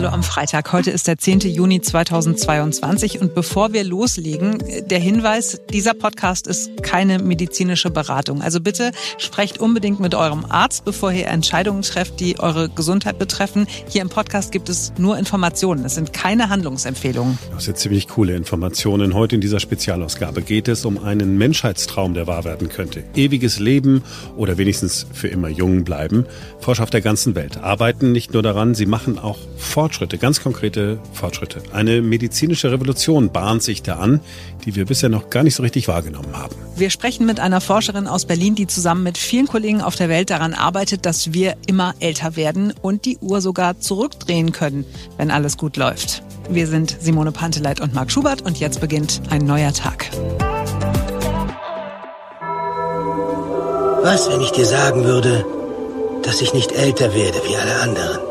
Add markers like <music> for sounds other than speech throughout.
Hallo am Freitag. Heute ist der 10. Juni 2022 und bevor wir loslegen, der Hinweis, dieser Podcast ist keine medizinische Beratung. Also bitte sprecht unbedingt mit eurem Arzt, bevor ihr Entscheidungen trefft, die eure Gesundheit betreffen. Hier im Podcast gibt es nur Informationen. Es sind keine Handlungsempfehlungen. Das sind ziemlich coole Informationen. Heute in dieser Spezialausgabe geht es um einen Menschheitstraum, der wahr werden könnte. Ewiges Leben oder wenigstens für immer jung bleiben. Forscher auf der ganzen Welt arbeiten nicht nur daran, sie machen auch Fortschritte, ganz konkrete Fortschritte. Eine medizinische Revolution bahnt sich da an, die wir bisher noch gar nicht so richtig wahrgenommen haben. Wir sprechen mit einer Forscherin aus Berlin, die zusammen mit vielen Kollegen auf der Welt daran arbeitet, dass wir immer älter werden und die Uhr sogar zurückdrehen können, wenn alles gut läuft. Wir sind Simone Panteleit und Marc Schubert und jetzt beginnt ein neuer Tag. Was, wenn ich dir sagen würde, dass ich nicht älter werde wie alle anderen?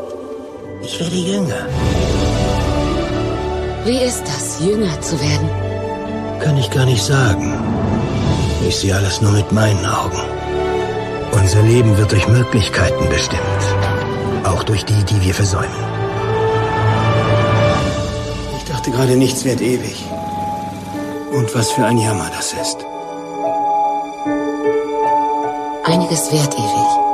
Ich werde jünger. Wie ist das, jünger zu werden? Kann ich gar nicht sagen. Ich sehe alles nur mit meinen Augen. Unser Leben wird durch Möglichkeiten bestimmt. Auch durch die, die wir versäumen. Ich dachte gerade, nichts wird ewig. Und was für ein Jammer das ist. Einiges wird ewig.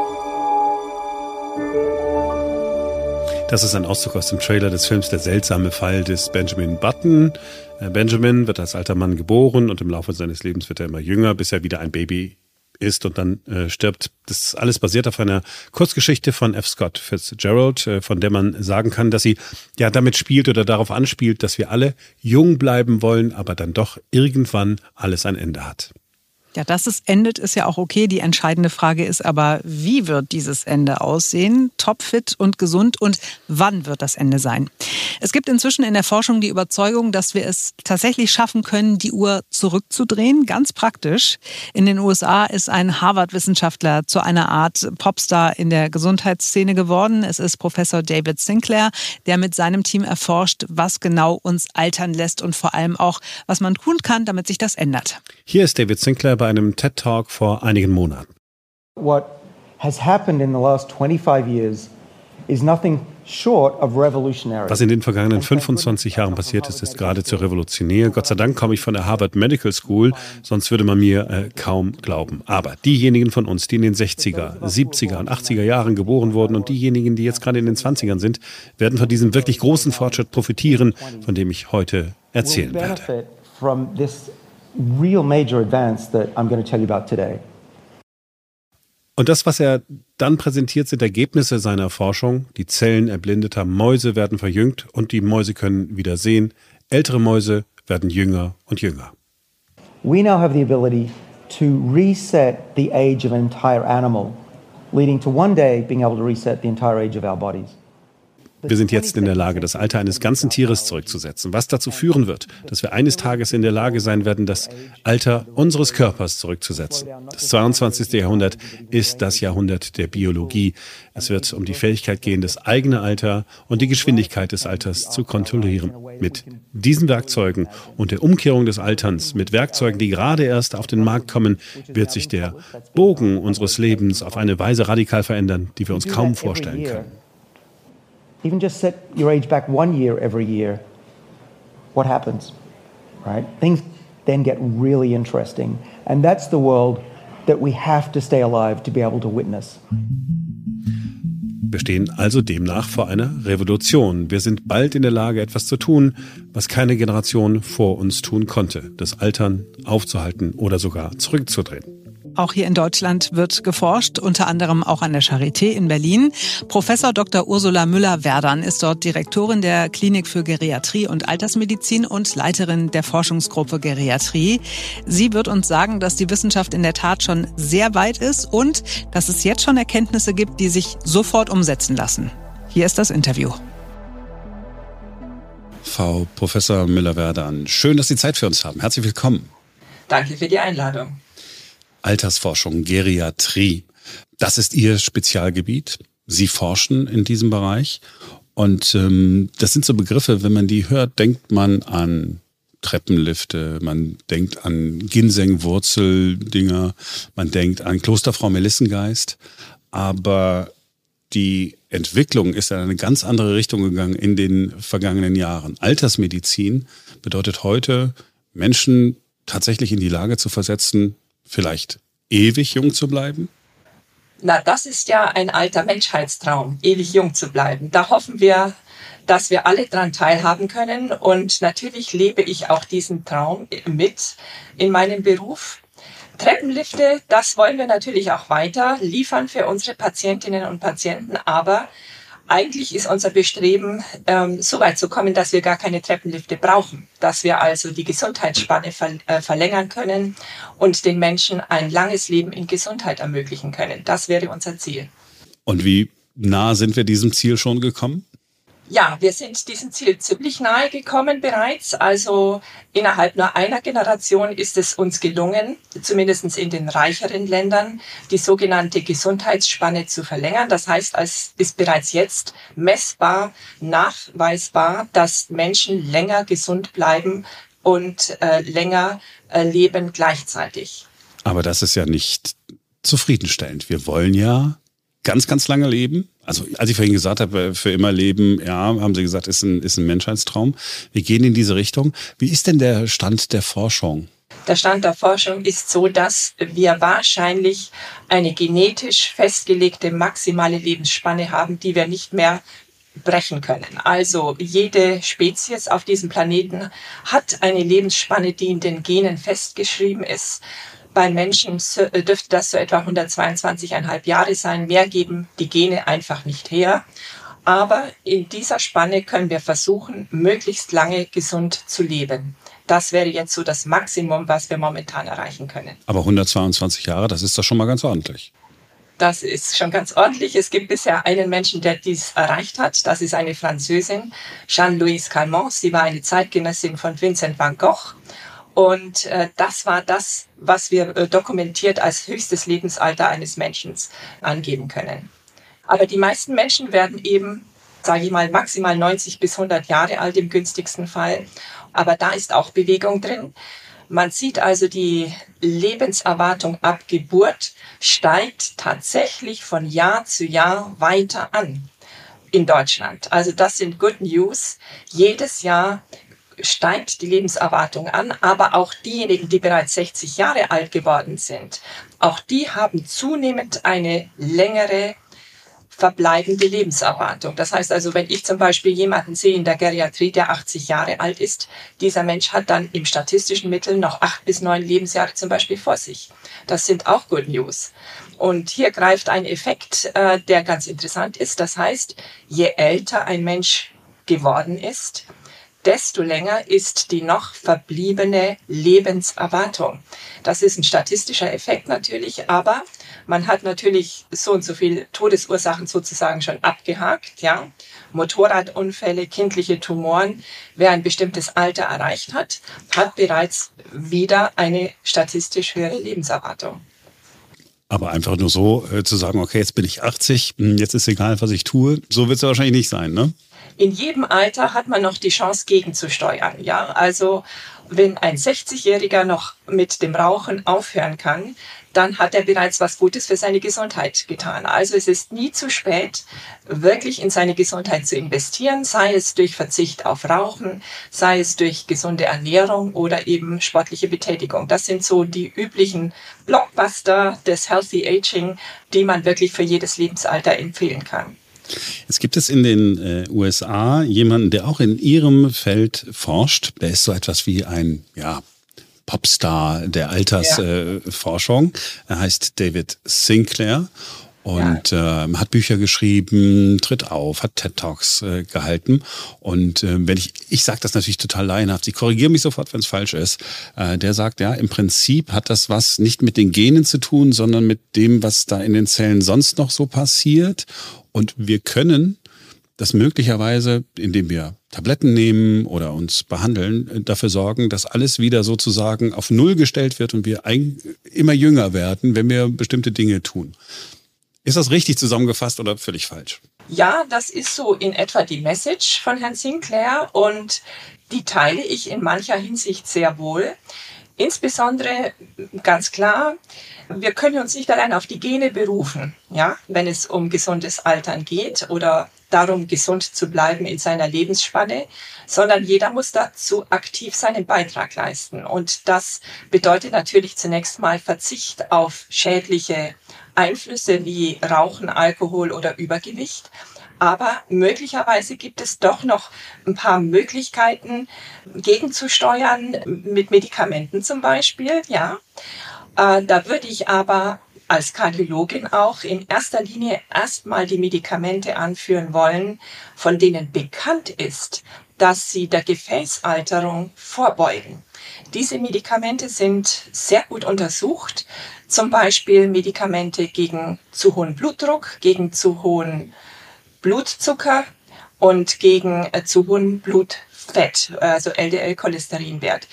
Das ist ein Auszug aus dem Trailer des Films Der seltsame Fall des Benjamin Button. Äh, Benjamin wird als alter Mann geboren und im Laufe seines Lebens wird er immer jünger, bis er wieder ein Baby ist und dann äh, stirbt. Das alles basiert auf einer Kurzgeschichte von F. Scott Fitzgerald, äh, von der man sagen kann, dass sie ja damit spielt oder darauf anspielt, dass wir alle jung bleiben wollen, aber dann doch irgendwann alles ein Ende hat. Ja, dass es endet, ist ja auch okay. Die entscheidende Frage ist aber, wie wird dieses Ende aussehen? Topfit und gesund und wann wird das Ende sein? Es gibt inzwischen in der Forschung die Überzeugung, dass wir es tatsächlich schaffen können, die Uhr zurückzudrehen. Ganz praktisch. In den USA ist ein Harvard-Wissenschaftler zu einer Art Popstar in der Gesundheitsszene geworden. Es ist Professor David Sinclair, der mit seinem Team erforscht, was genau uns altern lässt und vor allem auch, was man tun kann, damit sich das ändert. Hier ist David Sinclair bei bei einem TED Talk vor einigen Monaten. What has happened in the last 25 years is nothing was in den vergangenen 25 Jahren passiert ist, ist geradezu revolutionär. Gott sei Dank komme ich von der Harvard Medical School, sonst würde man mir äh, kaum glauben. Aber diejenigen von uns, die in den 60er, 70er und 80er Jahren geboren wurden und diejenigen, die jetzt gerade in den 20ern sind, werden von diesem wirklich großen Fortschritt profitieren, von dem ich heute erzählen werde real major advance that I'm going to tell you about today. Und das, was er dann präsentiert, sind Ergebnisse seiner Forschung. Die Zellen erblindeter Mäuse werden verjüngt und die Mäuse können wieder sehen. Ältere Mäuse werden jünger und jünger. We now have the ability to reset the age of an entire animal, leading to one day being able to reset the entire age of our bodies. Wir sind jetzt in der Lage, das Alter eines ganzen Tieres zurückzusetzen, was dazu führen wird, dass wir eines Tages in der Lage sein werden, das Alter unseres Körpers zurückzusetzen. Das 22. Jahrhundert ist das Jahrhundert der Biologie. Es wird um die Fähigkeit gehen, das eigene Alter und die Geschwindigkeit des Alters zu kontrollieren. Mit diesen Werkzeugen und der Umkehrung des Alterns, mit Werkzeugen, die gerade erst auf den Markt kommen, wird sich der Bogen unseres Lebens auf eine Weise radikal verändern, die wir uns kaum vorstellen können. Even just set your age back one year every year, what happens? Right? Things then get really interesting. And that's the world that we have to stay alive to be able to witness. Wir stehen also demnach vor einer Revolution. Wir sind bald in der Lage, etwas zu tun, was keine Generation vor uns tun konnte, das Altern aufzuhalten oder sogar zurückzudrehen. Auch hier in Deutschland wird geforscht, unter anderem auch an der Charité in Berlin. Professor Dr. Ursula Müller-Werdern ist dort Direktorin der Klinik für Geriatrie und Altersmedizin und Leiterin der Forschungsgruppe Geriatrie. Sie wird uns sagen, dass die Wissenschaft in der Tat schon sehr weit ist und dass es jetzt schon Erkenntnisse gibt, die sich sofort umsetzen lassen. Hier ist das Interview. Frau Professor Müller-Werdern, schön, dass Sie Zeit für uns haben. Herzlich willkommen. Danke für die Einladung. Altersforschung, Geriatrie. Das ist Ihr Spezialgebiet. Sie forschen in diesem Bereich. Und ähm, das sind so Begriffe, wenn man die hört, denkt man an Treppenlifte, man denkt an Ginseng-Wurzeldinger, man denkt an Klosterfrau Melissengeist. Aber die Entwicklung ist in eine ganz andere Richtung gegangen in den vergangenen Jahren. Altersmedizin bedeutet heute, Menschen tatsächlich in die Lage zu versetzen, vielleicht ewig jung zu bleiben? Na, das ist ja ein alter Menschheitstraum, ewig jung zu bleiben. Da hoffen wir, dass wir alle daran teilhaben können. Und natürlich lebe ich auch diesen Traum mit in meinem Beruf. Treppenlifte, das wollen wir natürlich auch weiter liefern für unsere Patientinnen und Patienten, aber eigentlich ist unser Bestreben, ähm, so weit zu kommen, dass wir gar keine Treppenlifte brauchen, dass wir also die Gesundheitsspanne ver äh, verlängern können und den Menschen ein langes Leben in Gesundheit ermöglichen können. Das wäre unser Ziel. Und wie nah sind wir diesem Ziel schon gekommen? Ja, wir sind diesem Ziel ziemlich nahe gekommen bereits. Also innerhalb nur einer Generation ist es uns gelungen, zumindest in den reicheren Ländern, die sogenannte Gesundheitsspanne zu verlängern. Das heißt, es ist bereits jetzt messbar, nachweisbar, dass Menschen länger gesund bleiben und äh, länger äh, leben gleichzeitig. Aber das ist ja nicht zufriedenstellend. Wir wollen ja ganz, ganz lange leben. Also als ich vorhin gesagt habe, für immer leben, ja, haben Sie gesagt, ist ein, ist ein Menschheitstraum. Wir gehen in diese Richtung. Wie ist denn der Stand der Forschung? Der Stand der Forschung ist so, dass wir wahrscheinlich eine genetisch festgelegte maximale Lebensspanne haben, die wir nicht mehr brechen können. Also jede Spezies auf diesem Planeten hat eine Lebensspanne, die in den Genen festgeschrieben ist. Bei Menschen äh, dürfte das so etwa 122,5 Jahre sein. Mehr geben die Gene einfach nicht her. Aber in dieser Spanne können wir versuchen, möglichst lange gesund zu leben. Das wäre jetzt so das Maximum, was wir momentan erreichen können. Aber 122 Jahre, das ist doch schon mal ganz ordentlich. Das ist schon ganz ordentlich. Es gibt bisher einen Menschen, der dies erreicht hat. Das ist eine Französin, Jeanne-Louise Calment. Sie war eine Zeitgenössin von Vincent van Gogh. Und äh, das war das, was wir äh, dokumentiert als höchstes Lebensalter eines Menschen angeben können. Aber die meisten Menschen werden eben, sage ich mal, maximal 90 bis 100 Jahre alt im günstigsten Fall. Aber da ist auch Bewegung drin. Man sieht also, die Lebenserwartung ab Geburt steigt tatsächlich von Jahr zu Jahr weiter an in Deutschland. Also das sind Good News. Jedes Jahr steigt die Lebenserwartung an, aber auch diejenigen, die bereits 60 Jahre alt geworden sind, auch die haben zunehmend eine längere verbleibende Lebenserwartung. Das heißt also, wenn ich zum Beispiel jemanden sehe in der Geriatrie, der 80 Jahre alt ist, dieser Mensch hat dann im statistischen Mittel noch acht bis neun Lebensjahre zum Beispiel vor sich. Das sind auch Good News. Und hier greift ein Effekt, äh, der ganz interessant ist. Das heißt, je älter ein Mensch geworden ist, desto länger ist die noch verbliebene Lebenserwartung. Das ist ein statistischer Effekt natürlich, aber man hat natürlich so und so viele Todesursachen sozusagen schon abgehakt, ja. Motorradunfälle, kindliche Tumoren. Wer ein bestimmtes Alter erreicht hat, hat bereits wieder eine statistisch höhere Lebenserwartung. Aber einfach nur so äh, zu sagen, okay, jetzt bin ich 80, hm, jetzt ist egal, was ich tue, so wird es wahrscheinlich nicht sein, ne? In jedem Alter hat man noch die Chance gegenzusteuern. Ja, also wenn ein 60-Jähriger noch mit dem Rauchen aufhören kann, dann hat er bereits was Gutes für seine Gesundheit getan. Also es ist nie zu spät, wirklich in seine Gesundheit zu investieren, sei es durch Verzicht auf Rauchen, sei es durch gesunde Ernährung oder eben sportliche Betätigung. Das sind so die üblichen Blockbuster des Healthy Aging, die man wirklich für jedes Lebensalter empfehlen kann. Jetzt gibt es in den äh, USA jemanden, der auch in ihrem Feld forscht. Der ist so etwas wie ein, ja, Popstar der Altersforschung. Ja. Äh, er heißt David Sinclair und ja. äh, hat Bücher geschrieben, tritt auf, hat TED Talks äh, gehalten und äh, wenn ich ich sage das natürlich total laienhaft, ich korrigiere mich sofort, wenn es falsch ist. Äh, der sagt ja, im Prinzip hat das was nicht mit den Genen zu tun, sondern mit dem, was da in den Zellen sonst noch so passiert und wir können das möglicherweise, indem wir Tabletten nehmen oder uns behandeln, dafür sorgen, dass alles wieder sozusagen auf Null gestellt wird und wir ein, immer jünger werden, wenn wir bestimmte Dinge tun. Ist das richtig zusammengefasst oder völlig falsch? Ja, das ist so in etwa die Message von Herrn Sinclair und die teile ich in mancher Hinsicht sehr wohl. Insbesondere ganz klar, wir können uns nicht allein auf die Gene berufen, ja, wenn es um gesundes Altern geht oder darum, gesund zu bleiben in seiner Lebensspanne, sondern jeder muss dazu aktiv seinen Beitrag leisten. Und das bedeutet natürlich zunächst mal Verzicht auf schädliche Einflüsse wie Rauchen, Alkohol oder Übergewicht. Aber möglicherweise gibt es doch noch ein paar Möglichkeiten gegenzusteuern, mit Medikamenten zum Beispiel, ja. Äh, da würde ich aber als Kardiologin auch in erster Linie erstmal die Medikamente anführen wollen, von denen bekannt ist, dass sie der Gefäßalterung vorbeugen. Diese Medikamente sind sehr gut untersucht, zum Beispiel Medikamente gegen zu hohen Blutdruck, gegen zu hohen Blutzucker und gegen äh, zu hohen Blutfett, also LDL-Cholesterinwert.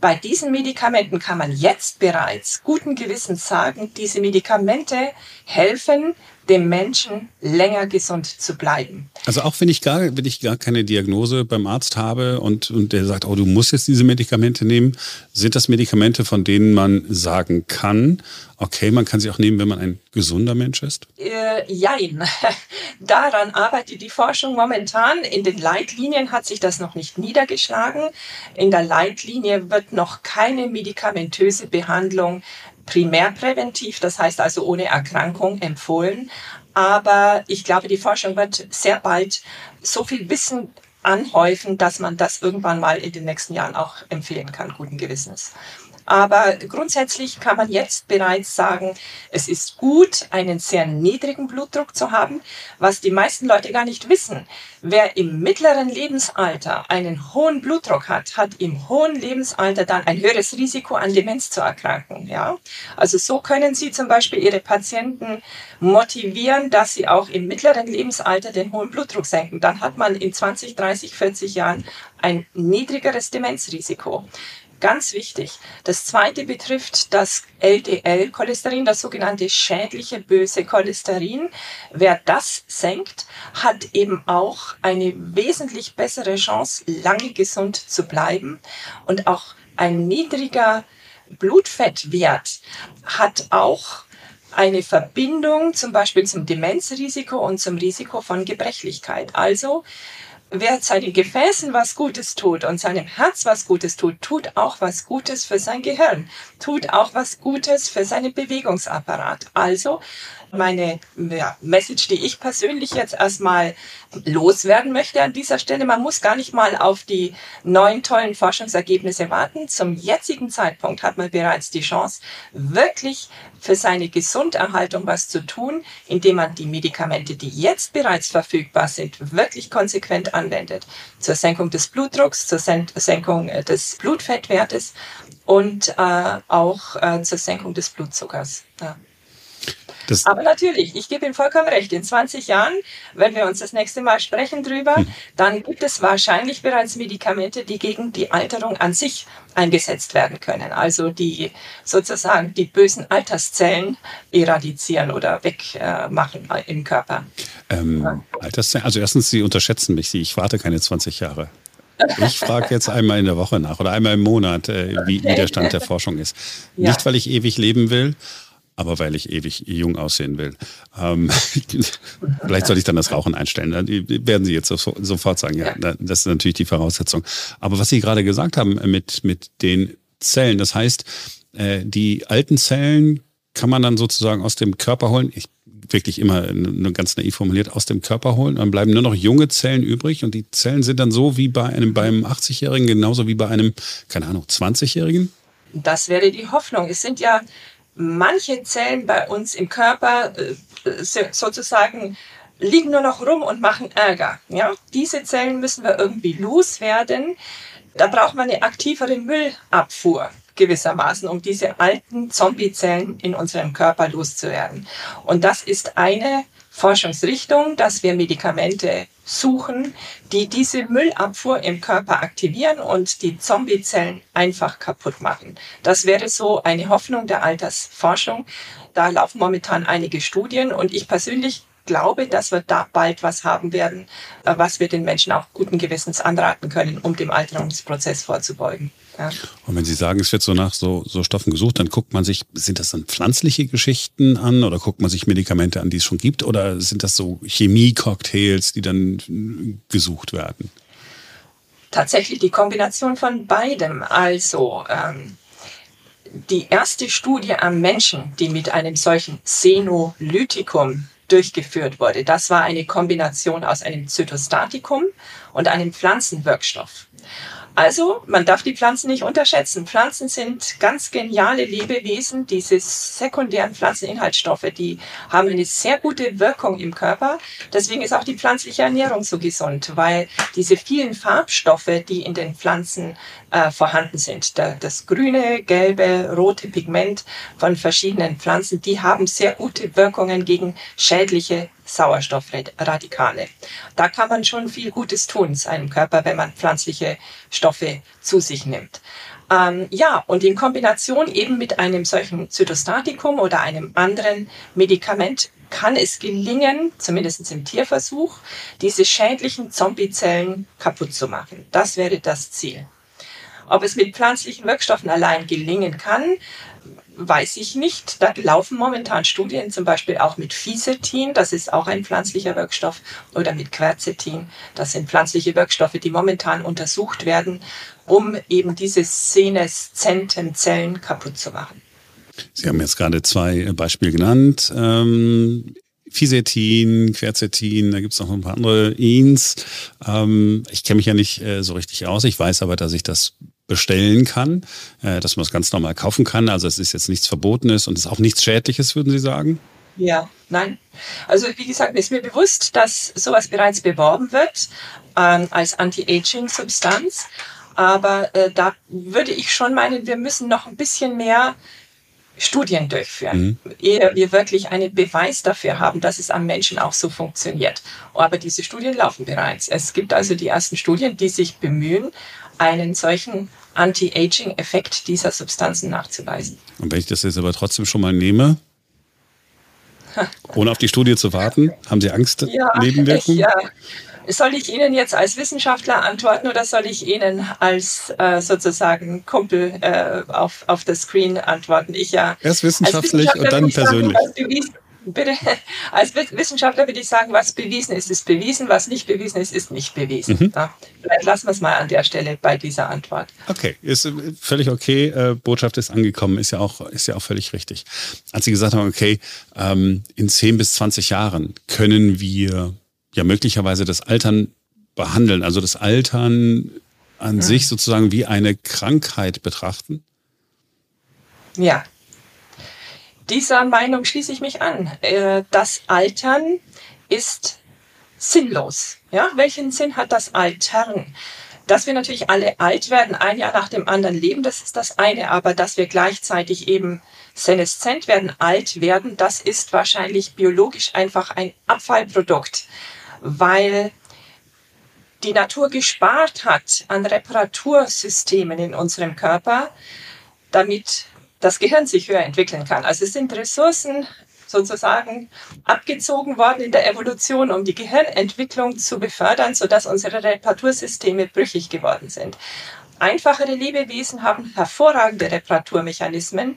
Bei diesen Medikamenten kann man jetzt bereits guten Gewissens sagen, diese Medikamente helfen dem Menschen länger gesund zu bleiben. Also auch wenn ich gar, wenn ich gar keine Diagnose beim Arzt habe und, und der sagt, oh, du musst jetzt diese Medikamente nehmen, sind das Medikamente, von denen man sagen kann, okay, man kann sie auch nehmen, wenn man ein gesunder Mensch ist? Äh, jein. <laughs> Daran arbeitet die Forschung momentan. In den Leitlinien hat sich das noch nicht niedergeschlagen. In der Leitlinie wird noch keine medikamentöse Behandlung primärpräventiv, das heißt also ohne Erkrankung empfohlen. Aber ich glaube, die Forschung wird sehr bald so viel Wissen anhäufen, dass man das irgendwann mal in den nächsten Jahren auch empfehlen kann, guten Gewissens. Aber grundsätzlich kann man jetzt bereits sagen, es ist gut, einen sehr niedrigen Blutdruck zu haben, was die meisten Leute gar nicht wissen. Wer im mittleren Lebensalter einen hohen Blutdruck hat, hat im hohen Lebensalter dann ein höheres Risiko, an Demenz zu erkranken. Ja? Also so können Sie zum Beispiel Ihre Patienten motivieren, dass sie auch im mittleren Lebensalter den hohen Blutdruck senken. Dann hat man in 20, 30, 40 Jahren ein niedrigeres Demenzrisiko. Ganz wichtig. Das zweite betrifft das LDL-Cholesterin, das sogenannte schädliche böse Cholesterin. Wer das senkt, hat eben auch eine wesentlich bessere Chance, lange gesund zu bleiben. Und auch ein niedriger Blutfettwert hat auch eine Verbindung zum Beispiel zum Demenzrisiko und zum Risiko von Gebrechlichkeit. Also wer seinen Gefäßen was Gutes tut und seinem Herz was Gutes tut, tut auch was Gutes für sein Gehirn, tut auch was Gutes für seinen Bewegungsapparat. Also meine ja, Message, die ich persönlich jetzt erstmal loswerden möchte an dieser Stelle. Man muss gar nicht mal auf die neuen tollen Forschungsergebnisse warten. Zum jetzigen Zeitpunkt hat man bereits die Chance, wirklich für seine Gesunderhaltung was zu tun, indem man die Medikamente, die jetzt bereits verfügbar sind, wirklich konsequent anwendet. Zur Senkung des Blutdrucks, zur Senkung äh, des Blutfettwertes und äh, auch äh, zur Senkung des Blutzuckers. Ja. Das Aber natürlich, ich gebe Ihnen vollkommen recht. In 20 Jahren, wenn wir uns das nächste Mal sprechen drüber, hm. dann gibt es wahrscheinlich bereits Medikamente, die gegen die Alterung an sich eingesetzt werden können. Also die sozusagen die bösen Alterszellen eradizieren oder wegmachen äh, im Körper. Ähm, Alterszellen, also erstens, Sie unterschätzen mich. Ich warte keine 20 Jahre. Ich frage jetzt einmal in der Woche nach oder einmal im Monat, äh, wie, wie, der Stand der <laughs> Forschung ist. Ja. Nicht, weil ich ewig leben will, aber weil ich ewig jung aussehen will. Ähm, <laughs> vielleicht soll ich dann das Rauchen einstellen. Dann werden Sie jetzt sofort sagen, ja, das ist natürlich die Voraussetzung. Aber was Sie gerade gesagt haben mit, mit den Zellen, das heißt, äh, die alten Zellen kann man dann sozusagen aus dem Körper holen. Ich wirklich immer nur ganz naiv formuliert aus dem Körper holen. Dann bleiben nur noch junge Zellen übrig und die Zellen sind dann so wie bei einem beim 80-Jährigen genauso wie bei einem keine Ahnung 20-Jährigen. Das wäre die Hoffnung. Es sind ja manche Zellen bei uns im Körper äh, sozusagen liegen nur noch rum und machen Ärger. Ja? Diese Zellen müssen wir irgendwie loswerden. Da braucht man eine aktivere Müllabfuhr gewissermaßen, um diese alten Zombiezellen in unserem Körper loszuwerden. Und das ist eine Forschungsrichtung, dass wir Medikamente suchen, die diese Müllabfuhr im Körper aktivieren und die Zombiezellen einfach kaputt machen. Das wäre so eine Hoffnung der Altersforschung. Da laufen momentan einige Studien und ich persönlich glaube, dass wir da bald was haben werden, was wir den Menschen auch guten Gewissens anraten können, um dem Alterungsprozess vorzubeugen. Ja. Und wenn Sie sagen, es wird so nach so, so Stoffen gesucht, dann guckt man sich, sind das dann pflanzliche Geschichten an oder guckt man sich Medikamente an, die es schon gibt oder sind das so Chemie-Cocktails, die dann gesucht werden? Tatsächlich die Kombination von beidem. Also ähm, die erste Studie am Menschen, die mit einem solchen Senolytikum durchgeführt wurde, das war eine Kombination aus einem Zytostatikum und einem Pflanzenwirkstoff. Also, man darf die Pflanzen nicht unterschätzen. Pflanzen sind ganz geniale Lebewesen. Diese sekundären Pflanzeninhaltsstoffe, die haben eine sehr gute Wirkung im Körper. Deswegen ist auch die pflanzliche Ernährung so gesund, weil diese vielen Farbstoffe, die in den Pflanzen äh, vorhanden sind, der, das grüne, gelbe, rote Pigment von verschiedenen Pflanzen, die haben sehr gute Wirkungen gegen schädliche Sauerstoffradikale. Da kann man schon viel Gutes tun seinem Körper, wenn man pflanzliche Stoffe zu sich nimmt. Ähm, ja, und in Kombination eben mit einem solchen Zytostatikum oder einem anderen Medikament kann es gelingen, zumindest im Tierversuch, diese schädlichen Zombiezellen kaputt zu machen. Das wäre das Ziel. Ob es mit pflanzlichen Wirkstoffen allein gelingen kann, weiß ich nicht. Da laufen momentan Studien, zum Beispiel auch mit Fisetin, das ist auch ein pflanzlicher Wirkstoff, oder mit Quercetin. Das sind pflanzliche Wirkstoffe, die momentan untersucht werden, um eben diese seneszenten Zellen kaputt zu machen. Sie haben jetzt gerade zwei Beispiele genannt. Ähm Fisetin, Quercetin, da gibt es noch ein paar andere Ins. Ähm, ich kenne mich ja nicht äh, so richtig aus. Ich weiß aber, dass ich das bestellen kann, äh, dass man es ganz normal kaufen kann. Also es ist jetzt nichts Verbotenes und es ist auch nichts Schädliches, würden Sie sagen? Ja, nein. Also wie gesagt, ist mir bewusst, dass sowas bereits beworben wird ähm, als Anti-Aging-Substanz. Aber äh, da würde ich schon meinen, wir müssen noch ein bisschen mehr Studien durchführen, mhm. ehe wir wirklich einen Beweis dafür haben, dass es am Menschen auch so funktioniert. Aber diese Studien laufen bereits. Es gibt also die ersten Studien, die sich bemühen, einen solchen Anti-Aging-Effekt dieser Substanzen nachzuweisen. Und wenn ich das jetzt aber trotzdem schon mal nehme, ohne auf die Studie zu warten, haben Sie Angst, <laughs> ja, Nebenwirkungen? Ja. Soll ich Ihnen jetzt als Wissenschaftler antworten oder soll ich Ihnen als äh, sozusagen Kumpel äh, auf, auf der Screen antworten? Ich ja. Erst wissenschaftlich und dann persönlich. Sagen, bitte, <laughs> als Wissenschaftler würde ich sagen, was bewiesen ist, ist bewiesen, was nicht bewiesen ist, ist nicht bewiesen. Mhm. Ja, vielleicht lassen wir es mal an der Stelle bei dieser Antwort. Okay, ist völlig okay. Äh, Botschaft ist angekommen, ist ja auch, ist ja auch völlig richtig. Als Sie gesagt haben, okay, ähm, in 10 bis 20 Jahren können wir ja möglicherweise das Altern behandeln, also das Altern an mhm. sich sozusagen wie eine Krankheit betrachten? Ja, dieser Meinung schließe ich mich an. Äh, das Altern ist sinnlos. Ja? Welchen Sinn hat das Altern? Dass wir natürlich alle alt werden, ein Jahr nach dem anderen leben, das ist das eine, aber dass wir gleichzeitig eben seneszent werden, alt werden, das ist wahrscheinlich biologisch einfach ein Abfallprodukt, weil die Natur gespart hat an Reparatursystemen in unserem Körper, damit das Gehirn sich höher entwickeln kann. Also es sind Ressourcen sozusagen abgezogen worden in der Evolution, um die Gehirnentwicklung zu befördern, sodass unsere Reparatursysteme brüchig geworden sind. Einfachere Lebewesen haben hervorragende Reparaturmechanismen.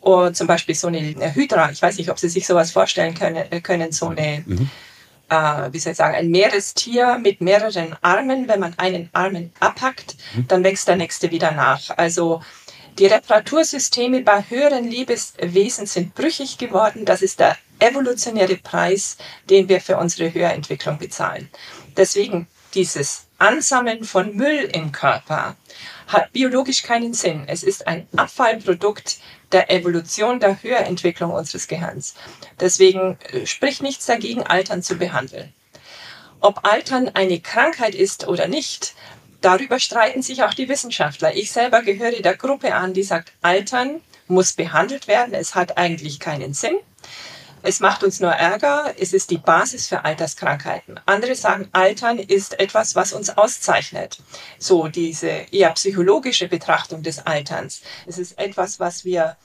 Und zum Beispiel so eine Hydra, ich weiß nicht, ob Sie sich sowas vorstellen können, äh, können so eine, mhm. äh, wie soll ich sagen, ein Meerestier mit mehreren Armen. Wenn man einen Armen abhackt, mhm. dann wächst der nächste wieder nach. Also die Reparatursysteme bei höheren Lebewesen sind brüchig geworden. Das ist der evolutionäre Preis, den wir für unsere Höherentwicklung bezahlen. Deswegen dieses Ansammeln von Müll im Körper hat biologisch keinen Sinn. Es ist ein Abfallprodukt der Evolution, der Höherentwicklung unseres Gehirns. Deswegen äh, spricht nichts dagegen, Altern zu behandeln. Ob Altern eine Krankheit ist oder nicht, Darüber streiten sich auch die Wissenschaftler. Ich selber gehöre der Gruppe an, die sagt, Altern muss behandelt werden. Es hat eigentlich keinen Sinn. Es macht uns nur Ärger. Es ist die Basis für Alterskrankheiten. Andere sagen, Altern ist etwas, was uns auszeichnet. So diese eher psychologische Betrachtung des Alterns. Es ist etwas, was wir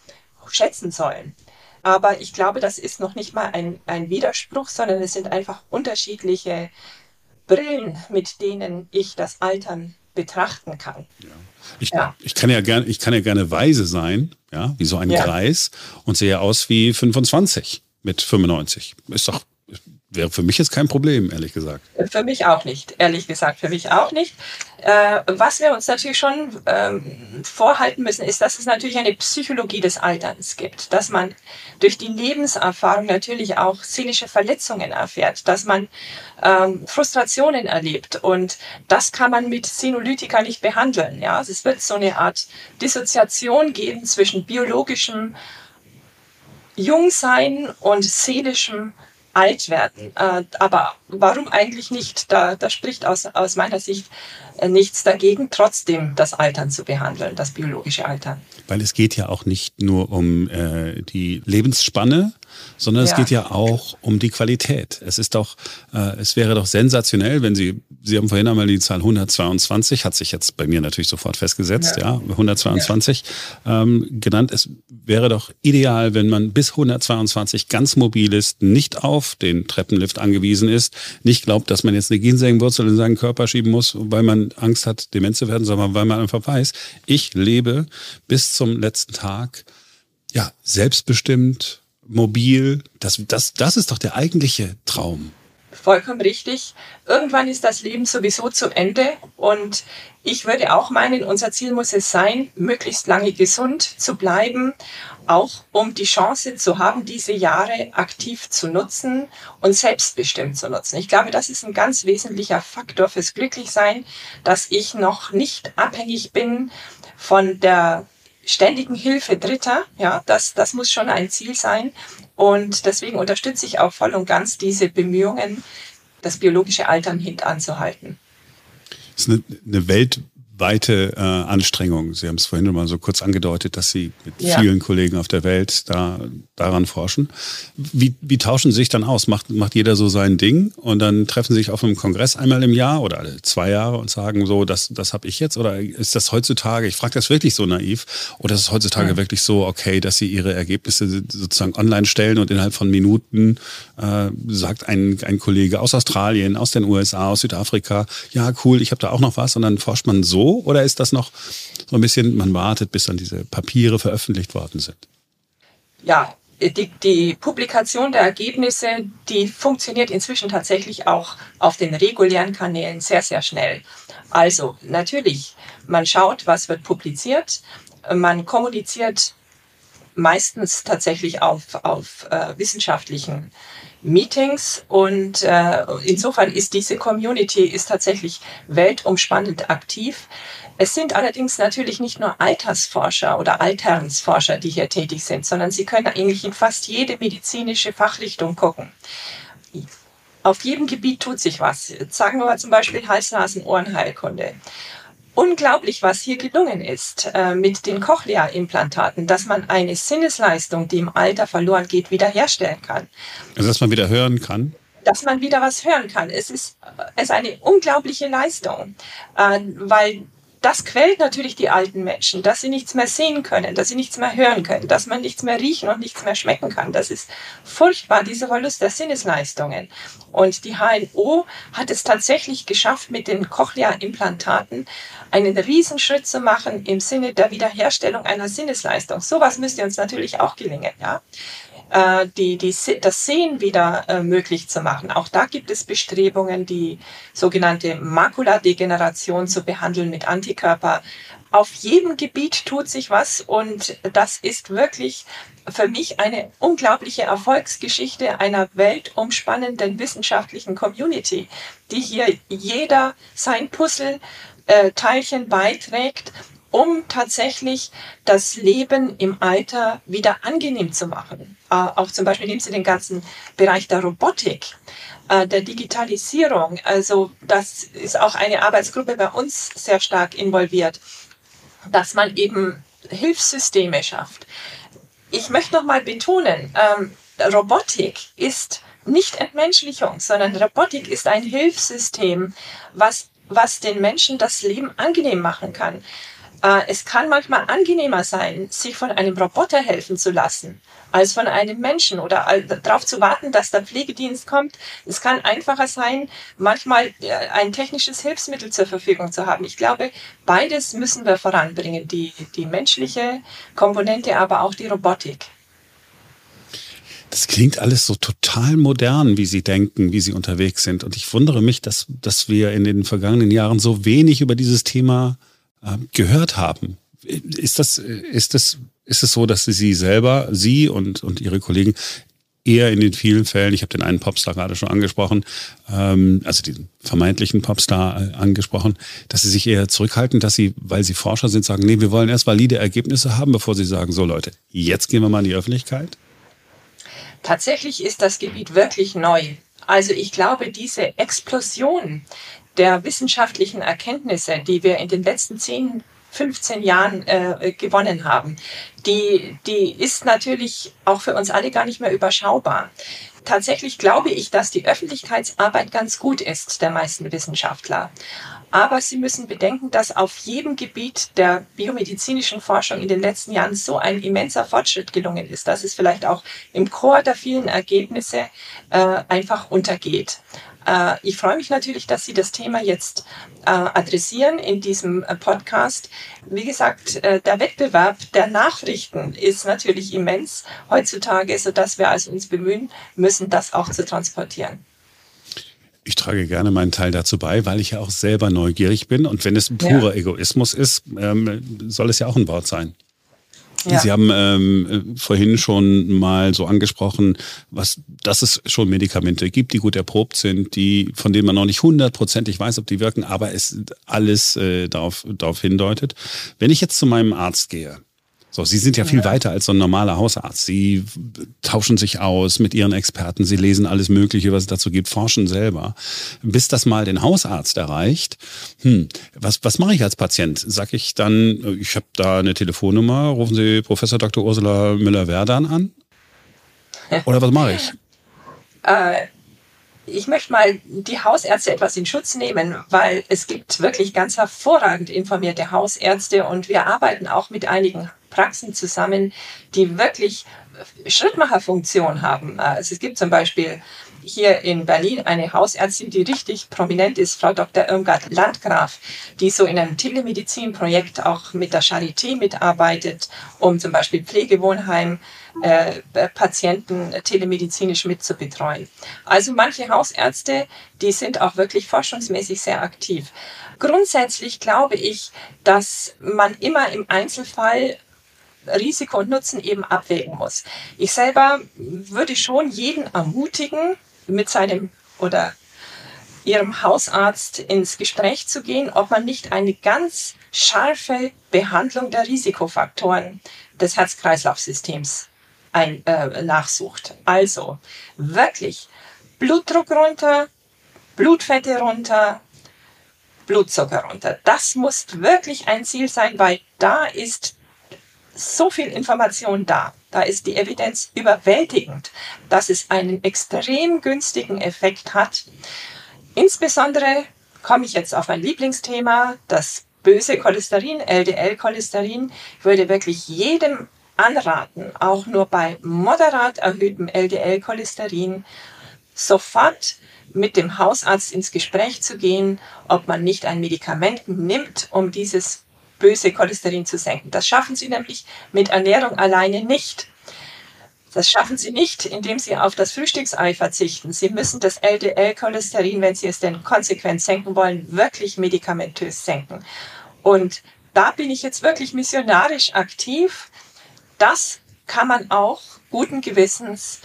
schätzen sollen. Aber ich glaube, das ist noch nicht mal ein, ein Widerspruch, sondern es sind einfach unterschiedliche Brillen, mit denen ich das Altern betrachten kann. Ja. Ich, ja. ich, kann ja gerne, ich kann ja gerne weise sein, ja, wie so ein ja. Kreis und sehe aus wie 25 mit 95. Ist doch wäre für mich jetzt kein Problem, ehrlich gesagt. Für mich auch nicht, ehrlich gesagt, für mich auch nicht. Äh, was wir uns natürlich schon ähm, vorhalten müssen, ist, dass es natürlich eine Psychologie des Alterns gibt, dass man durch die Lebenserfahrung natürlich auch seelische Verletzungen erfährt, dass man ähm, Frustrationen erlebt und das kann man mit Senolytika nicht behandeln. Ja, also es wird so eine Art Dissoziation geben zwischen biologischem Jungsein und seelischem alt werden. Äh, aber warum eigentlich nicht? Da, da spricht aus, aus meiner Sicht äh, nichts dagegen, trotzdem das Altern zu behandeln, das biologische Altern. Weil es geht ja auch nicht nur um äh, die Lebensspanne, sondern ja. es geht ja auch um die Qualität. Es ist doch, äh, es wäre doch sensationell, wenn Sie, Sie haben vorhin einmal die Zahl 122, hat sich jetzt bei mir natürlich sofort festgesetzt, ja, ja 122 ja. Ähm, genannt. Es wäre doch ideal, wenn man bis 122 ganz mobil ist, nicht auf den Treppenlift angewiesen ist, nicht glaubt, dass man jetzt eine Ginsengwurzel in seinen Körper schieben muss, weil man Angst hat, Demenz zu werden, sondern weil man einfach weiß, ich lebe bis zum letzten Tag ja, selbstbestimmt, mobil. Das, das, das ist doch der eigentliche Traum. Vollkommen richtig. Irgendwann ist das Leben sowieso zu Ende und ich würde auch meinen, unser Ziel muss es sein, möglichst lange gesund zu bleiben, auch um die Chance zu haben, diese Jahre aktiv zu nutzen und selbstbestimmt zu nutzen. Ich glaube, das ist ein ganz wesentlicher Faktor fürs Glücklichsein, dass ich noch nicht abhängig bin von der ständigen Hilfe Dritter. Ja, das, das muss schon ein Ziel sein. Und deswegen unterstütze ich auch voll und ganz diese Bemühungen, das biologische Altern hintanzuhalten. Das ist eine, eine Welt, weite äh, Anstrengung. Sie haben es vorhin mal so kurz angedeutet, dass Sie mit ja. vielen Kollegen auf der Welt da daran forschen. Wie, wie tauschen Sie sich dann aus? Macht, macht jeder so sein Ding und dann treffen Sie sich auf einem Kongress einmal im Jahr oder alle zwei Jahre und sagen so, das, das habe ich jetzt? Oder ist das heutzutage, ich frage das wirklich so naiv, oder ist es heutzutage ja. wirklich so okay, dass Sie Ihre Ergebnisse sozusagen online stellen und innerhalb von Minuten äh, sagt ein, ein Kollege aus Australien, aus den USA, aus Südafrika, ja cool, ich habe da auch noch was und dann forscht man so oder ist das noch so ein bisschen, man wartet, bis dann diese Papiere veröffentlicht worden sind? Ja, die, die, Publikation der Ergebnisse, die funktioniert inzwischen tatsächlich auch auf den regulären Kanälen sehr, sehr schnell. Also natürlich, man schaut, was wird publiziert, man kommuniziert meistens tatsächlich auf, auf äh, wissenschaftlichen Meetings und äh, insofern ist diese Community ist tatsächlich weltumspannend aktiv. Es sind allerdings natürlich nicht nur Altersforscher oder Alternsforscher, die hier tätig sind, sondern sie können eigentlich in fast jede medizinische Fachrichtung gucken. Auf jedem Gebiet tut sich was. sagen wir mal zum Beispiel Hals-Nasen-Ohrenheilkunde unglaublich, was hier gelungen ist äh, mit den Cochlea-Implantaten, dass man eine Sinnesleistung, die im Alter verloren geht, wiederherstellen kann. Also dass man wieder hören kann? Dass man wieder was hören kann. Es ist, es ist eine unglaubliche Leistung, äh, weil das quält natürlich die alten Menschen, dass sie nichts mehr sehen können, dass sie nichts mehr hören können, dass man nichts mehr riechen und nichts mehr schmecken kann. Das ist furchtbar, dieser Verlust der Sinnesleistungen. Und die HNO hat es tatsächlich geschafft, mit den Cochlea-Implantaten einen Riesenschritt zu machen im Sinne der Wiederherstellung einer Sinnesleistung. Sowas müsste uns natürlich auch gelingen, ja äh, die, die, das Sehen wieder äh, möglich zu machen. Auch da gibt es Bestrebungen, die sogenannte Makuladegeneration zu behandeln mit Antikörper. Auf jedem Gebiet tut sich was und das ist wirklich für mich eine unglaubliche Erfolgsgeschichte einer weltumspannenden wissenschaftlichen Community, die hier jeder sein Puzzle äh, Teilchen beiträgt um tatsächlich das Leben im Alter wieder angenehm zu machen. Äh, auch zum Beispiel nehmen Sie den ganzen Bereich der Robotik, äh, der Digitalisierung. Also das ist auch eine Arbeitsgruppe bei uns sehr stark involviert, dass man eben Hilfssysteme schafft. Ich möchte noch mal betonen, ähm, Robotik ist nicht Entmenschlichung, sondern Robotik ist ein Hilfssystem, was, was den Menschen das Leben angenehm machen kann es kann manchmal angenehmer sein, sich von einem Roboter helfen zu lassen, als von einem Menschen oder darauf zu warten, dass der Pflegedienst kommt. Es kann einfacher sein, manchmal äh, ein technisches Hilfsmittel zur Verfügung zu haben. Ich glaube, beides müssen wir voranbringen, die, die menschliche Komponente, aber auch die Robotik. Das klingt alles so total modern, wie Sie denken, wie Sie unterwegs sind. Und ich wundere mich, dass, dass wir in den vergangenen Jahren so wenig über dieses Thema äh, gehört haben. Ist das, ist das, ist es so, dass Sie selber, Sie und, und Ihre Kollegen eher in den vielen Fällen, ich habe den einen Popstar gerade schon angesprochen, ähm, also den vermeintlichen Popstar äh, angesprochen, dass sie sich eher zurückhalten, dass sie, weil sie Forscher sind, sagen, nee, wir wollen erst valide Ergebnisse haben, bevor sie sagen, so Leute, jetzt gehen wir mal in die Öffentlichkeit? Tatsächlich ist das Gebiet wirklich neu. Also ich glaube, diese Explosion der wissenschaftlichen Erkenntnisse, die wir in den letzten 10, 15 Jahren äh, gewonnen haben, die, die ist natürlich auch für uns alle gar nicht mehr überschaubar. Tatsächlich glaube ich, dass die Öffentlichkeitsarbeit ganz gut ist der meisten Wissenschaftler. Aber Sie müssen bedenken, dass auf jedem Gebiet der biomedizinischen Forschung in den letzten Jahren so ein immenser Fortschritt gelungen ist, dass es vielleicht auch im Chor der vielen Ergebnisse äh, einfach untergeht. Äh, ich freue mich natürlich, dass Sie das Thema jetzt äh, adressieren in diesem äh, Podcast. Wie gesagt, der Wettbewerb der Nachrichten ist natürlich immens heutzutage, sodass wir also uns bemühen müssen, das auch zu transportieren. Ich trage gerne meinen Teil dazu bei, weil ich ja auch selber neugierig bin. Und wenn es purer ja. Egoismus ist, ähm, soll es ja auch ein Wort sein. Ja. Sie haben ähm, vorhin schon mal so angesprochen, was, dass es schon Medikamente gibt, die gut erprobt sind, die, von denen man noch nicht hundertprozentig weiß, ob die wirken, aber es alles äh, darauf, darauf hindeutet. Wenn ich jetzt zu meinem Arzt gehe, so, Sie sind ja viel weiter als so ein normaler Hausarzt. Sie tauschen sich aus mit Ihren Experten, Sie lesen alles Mögliche, was es dazu gibt, forschen selber. Bis das mal den Hausarzt erreicht, hm, was, was mache ich als Patient? Sag ich dann, ich habe da eine Telefonnummer, rufen Sie Professor Dr. Ursula Müller-Werdan an? Oder was mache ich? Äh, ich möchte mal die Hausärzte etwas in Schutz nehmen, weil es gibt wirklich ganz hervorragend informierte Hausärzte und wir arbeiten auch mit einigen Praxen zusammen, die wirklich Schrittmacherfunktion haben. Also es gibt zum Beispiel hier in Berlin eine Hausärztin, die richtig prominent ist, Frau Dr. Irmgard Landgraf, die so in einem Telemedizinprojekt auch mit der Charité mitarbeitet, um zum Beispiel Pflegewohnheim äh, Patienten telemedizinisch mitzubetreuen. Also manche Hausärzte, die sind auch wirklich forschungsmäßig sehr aktiv. Grundsätzlich glaube ich, dass man immer im Einzelfall Risiko und Nutzen eben abwägen muss. Ich selber würde schon jeden ermutigen, mit seinem oder ihrem Hausarzt ins Gespräch zu gehen, ob man nicht eine ganz scharfe Behandlung der Risikofaktoren des Herz-Kreislauf-Systems ein, äh, nachsucht. Also wirklich Blutdruck runter, Blutfette runter, Blutzucker runter. Das muss wirklich ein Ziel sein, weil da ist so viel Information da. Da ist die Evidenz überwältigend, dass es einen extrem günstigen Effekt hat. Insbesondere komme ich jetzt auf ein Lieblingsthema, das böse Cholesterin, LDL-Cholesterin. Ich würde wirklich jedem anraten, auch nur bei moderat erhöhtem LDL-Cholesterin sofort mit dem Hausarzt ins Gespräch zu gehen, ob man nicht ein Medikament nimmt, um dieses böse Cholesterin zu senken. Das schaffen sie nämlich mit Ernährung alleine nicht. Das schaffen sie nicht, indem sie auf das Frühstücksei verzichten. Sie müssen das LDL-Cholesterin, wenn sie es denn konsequent senken wollen, wirklich medikamentös senken. Und da bin ich jetzt wirklich missionarisch aktiv. Das kann man auch guten Gewissens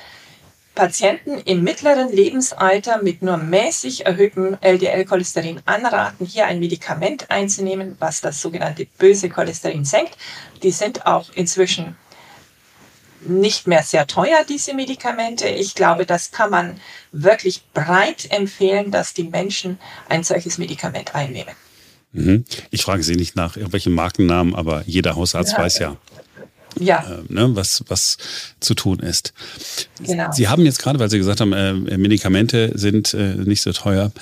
Patienten im mittleren Lebensalter mit nur mäßig erhöhtem LDL-Cholesterin anraten, hier ein Medikament einzunehmen, was das sogenannte böse Cholesterin senkt. Die sind auch inzwischen nicht mehr sehr teuer, diese Medikamente. Ich glaube, das kann man wirklich breit empfehlen, dass die Menschen ein solches Medikament einnehmen. Mhm. Ich frage Sie nicht nach irgendwelchen Markennamen, aber jeder Hausarzt ja. weiß ja, ja. Äh, ne, was, was zu tun ist. Genau. Sie haben jetzt gerade, weil Sie gesagt haben, äh, Medikamente sind äh, nicht so teuer.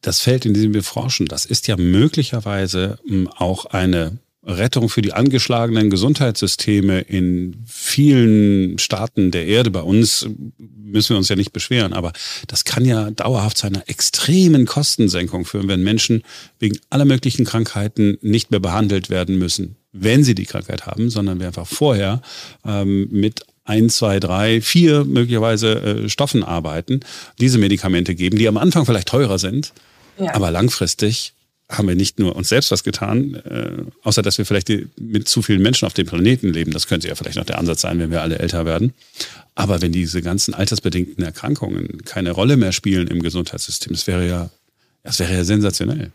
Das Feld, in dem wir forschen, das ist ja möglicherweise ähm, auch eine Rettung für die angeschlagenen Gesundheitssysteme in vielen Staaten der Erde. Bei uns müssen wir uns ja nicht beschweren, aber das kann ja dauerhaft zu einer extremen Kostensenkung führen, wenn Menschen wegen aller möglichen Krankheiten nicht mehr behandelt werden müssen, wenn sie die Krankheit haben, sondern wir einfach vorher ähm, mit ein, zwei, drei, vier möglicherweise äh, Stoffen arbeiten, diese Medikamente geben, die am Anfang vielleicht teurer sind, ja. aber langfristig haben wir nicht nur uns selbst was getan, äh, außer dass wir vielleicht die, mit zu vielen Menschen auf dem Planeten leben. Das könnte ja vielleicht noch der Ansatz sein, wenn wir alle älter werden. Aber wenn diese ganzen altersbedingten Erkrankungen keine Rolle mehr spielen im Gesundheitssystem, das wäre ja, das wäre ja sensationell.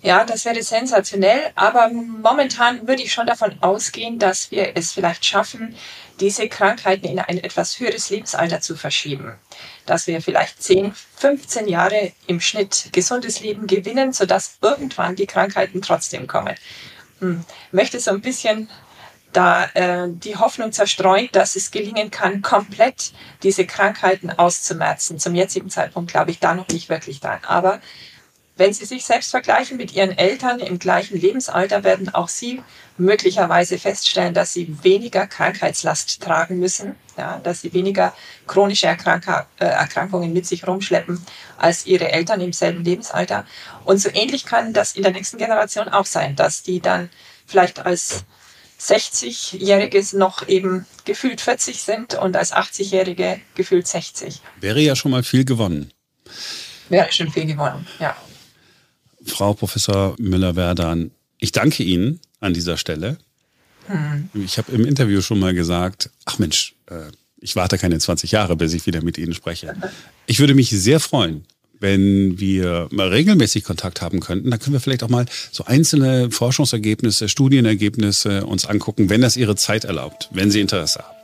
Ja, das wäre sensationell, aber momentan würde ich schon davon ausgehen, dass wir es vielleicht schaffen, diese Krankheiten in ein etwas höheres Lebensalter zu verschieben. Dass wir vielleicht 10, 15 Jahre im Schnitt gesundes Leben gewinnen, sodass irgendwann die Krankheiten trotzdem kommen. Hm. Möchte so ein bisschen da äh, die Hoffnung zerstreuen, dass es gelingen kann, komplett diese Krankheiten auszumerzen. Zum jetzigen Zeitpunkt glaube ich da noch nicht wirklich dran. Aber wenn Sie sich selbst vergleichen mit Ihren Eltern im gleichen Lebensalter, werden auch Sie möglicherweise feststellen, dass Sie weniger Krankheitslast tragen müssen, ja, dass Sie weniger chronische Erkrank äh, Erkrankungen mit sich rumschleppen als Ihre Eltern im selben Lebensalter. Und so ähnlich kann das in der nächsten Generation auch sein, dass die dann vielleicht als 60-Jährige noch eben gefühlt 40 sind und als 80-Jährige gefühlt 60. Wäre ja schon mal viel gewonnen. Wäre schon viel gewonnen, ja. Frau Professor Müller-Werdan, ich danke Ihnen an dieser Stelle. Hm. Ich habe im Interview schon mal gesagt, ach Mensch, äh, ich warte keine 20 Jahre, bis ich wieder mit Ihnen spreche. Ich würde mich sehr freuen, wenn wir mal regelmäßig Kontakt haben könnten, dann können wir vielleicht auch mal so einzelne Forschungsergebnisse, Studienergebnisse uns angucken, wenn das Ihre Zeit erlaubt, wenn Sie Interesse haben.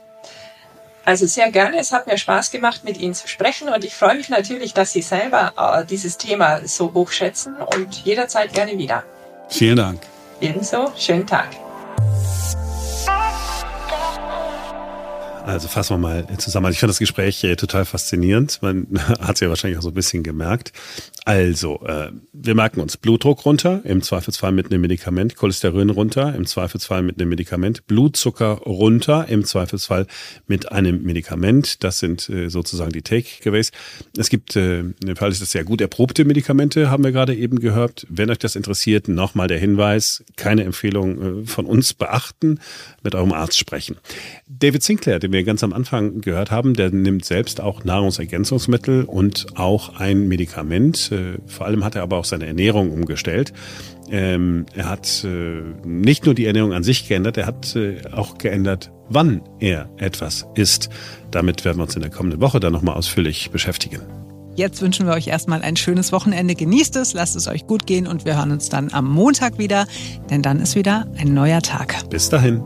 Also sehr gerne. Es hat mir Spaß gemacht, mit Ihnen zu sprechen und ich freue mich natürlich, dass Sie selber äh, dieses Thema so hoch schätzen und jederzeit gerne wieder. Vielen Dank. Ebenso. Schönen Tag. Also fassen wir mal zusammen. Also ich fand das Gespräch äh, total faszinierend. Man <laughs> hat es ja wahrscheinlich auch so ein bisschen gemerkt. Also, äh, wir merken uns Blutdruck runter, im Zweifelsfall mit einem Medikament, Cholesterin runter, im Zweifelsfall mit einem Medikament, Blutzucker runter, im Zweifelsfall mit einem Medikament. Das sind äh, sozusagen die Takeaways. Es gibt, äh, im Fall ist das sehr gut erprobte Medikamente, haben wir gerade eben gehört. Wenn euch das interessiert, nochmal der Hinweis, keine Empfehlung äh, von uns beachten, mit eurem Arzt sprechen. David Sinclair, den wir ganz am Anfang gehört haben, der nimmt selbst auch Nahrungsergänzungsmittel und auch ein Medikament äh, vor allem hat er aber auch seine Ernährung umgestellt. Ähm, er hat äh, nicht nur die Ernährung an sich geändert, er hat äh, auch geändert, wann er etwas isst. Damit werden wir uns in der kommenden Woche dann nochmal ausführlich beschäftigen. Jetzt wünschen wir euch erstmal ein schönes Wochenende. Genießt es, lasst es euch gut gehen und wir hören uns dann am Montag wieder, denn dann ist wieder ein neuer Tag. Bis dahin.